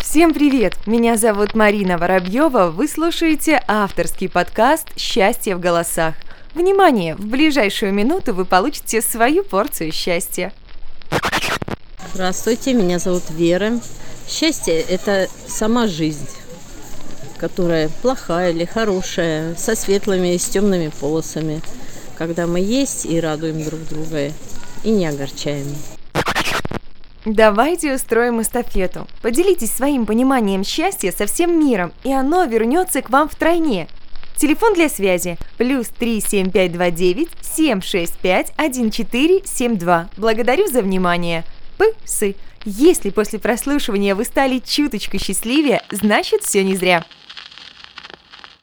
Всем привет! Меня зовут Марина Воробьева. Вы слушаете авторский подкаст «Счастье в голосах». Внимание! В ближайшую минуту вы получите свою порцию счастья. Здравствуйте, меня зовут Вера. Счастье – это сама жизнь, которая плохая или хорошая, со светлыми и с темными полосами, когда мы есть и радуем друг друга, и не огорчаем. Давайте устроим эстафету. Поделитесь своим пониманием счастья со всем миром, и оно вернется к вам втройне. Телефон для связи плюс 37529 765 1472. Благодарю за внимание. Псы. Если после прослушивания вы стали чуточку счастливее, значит все не зря.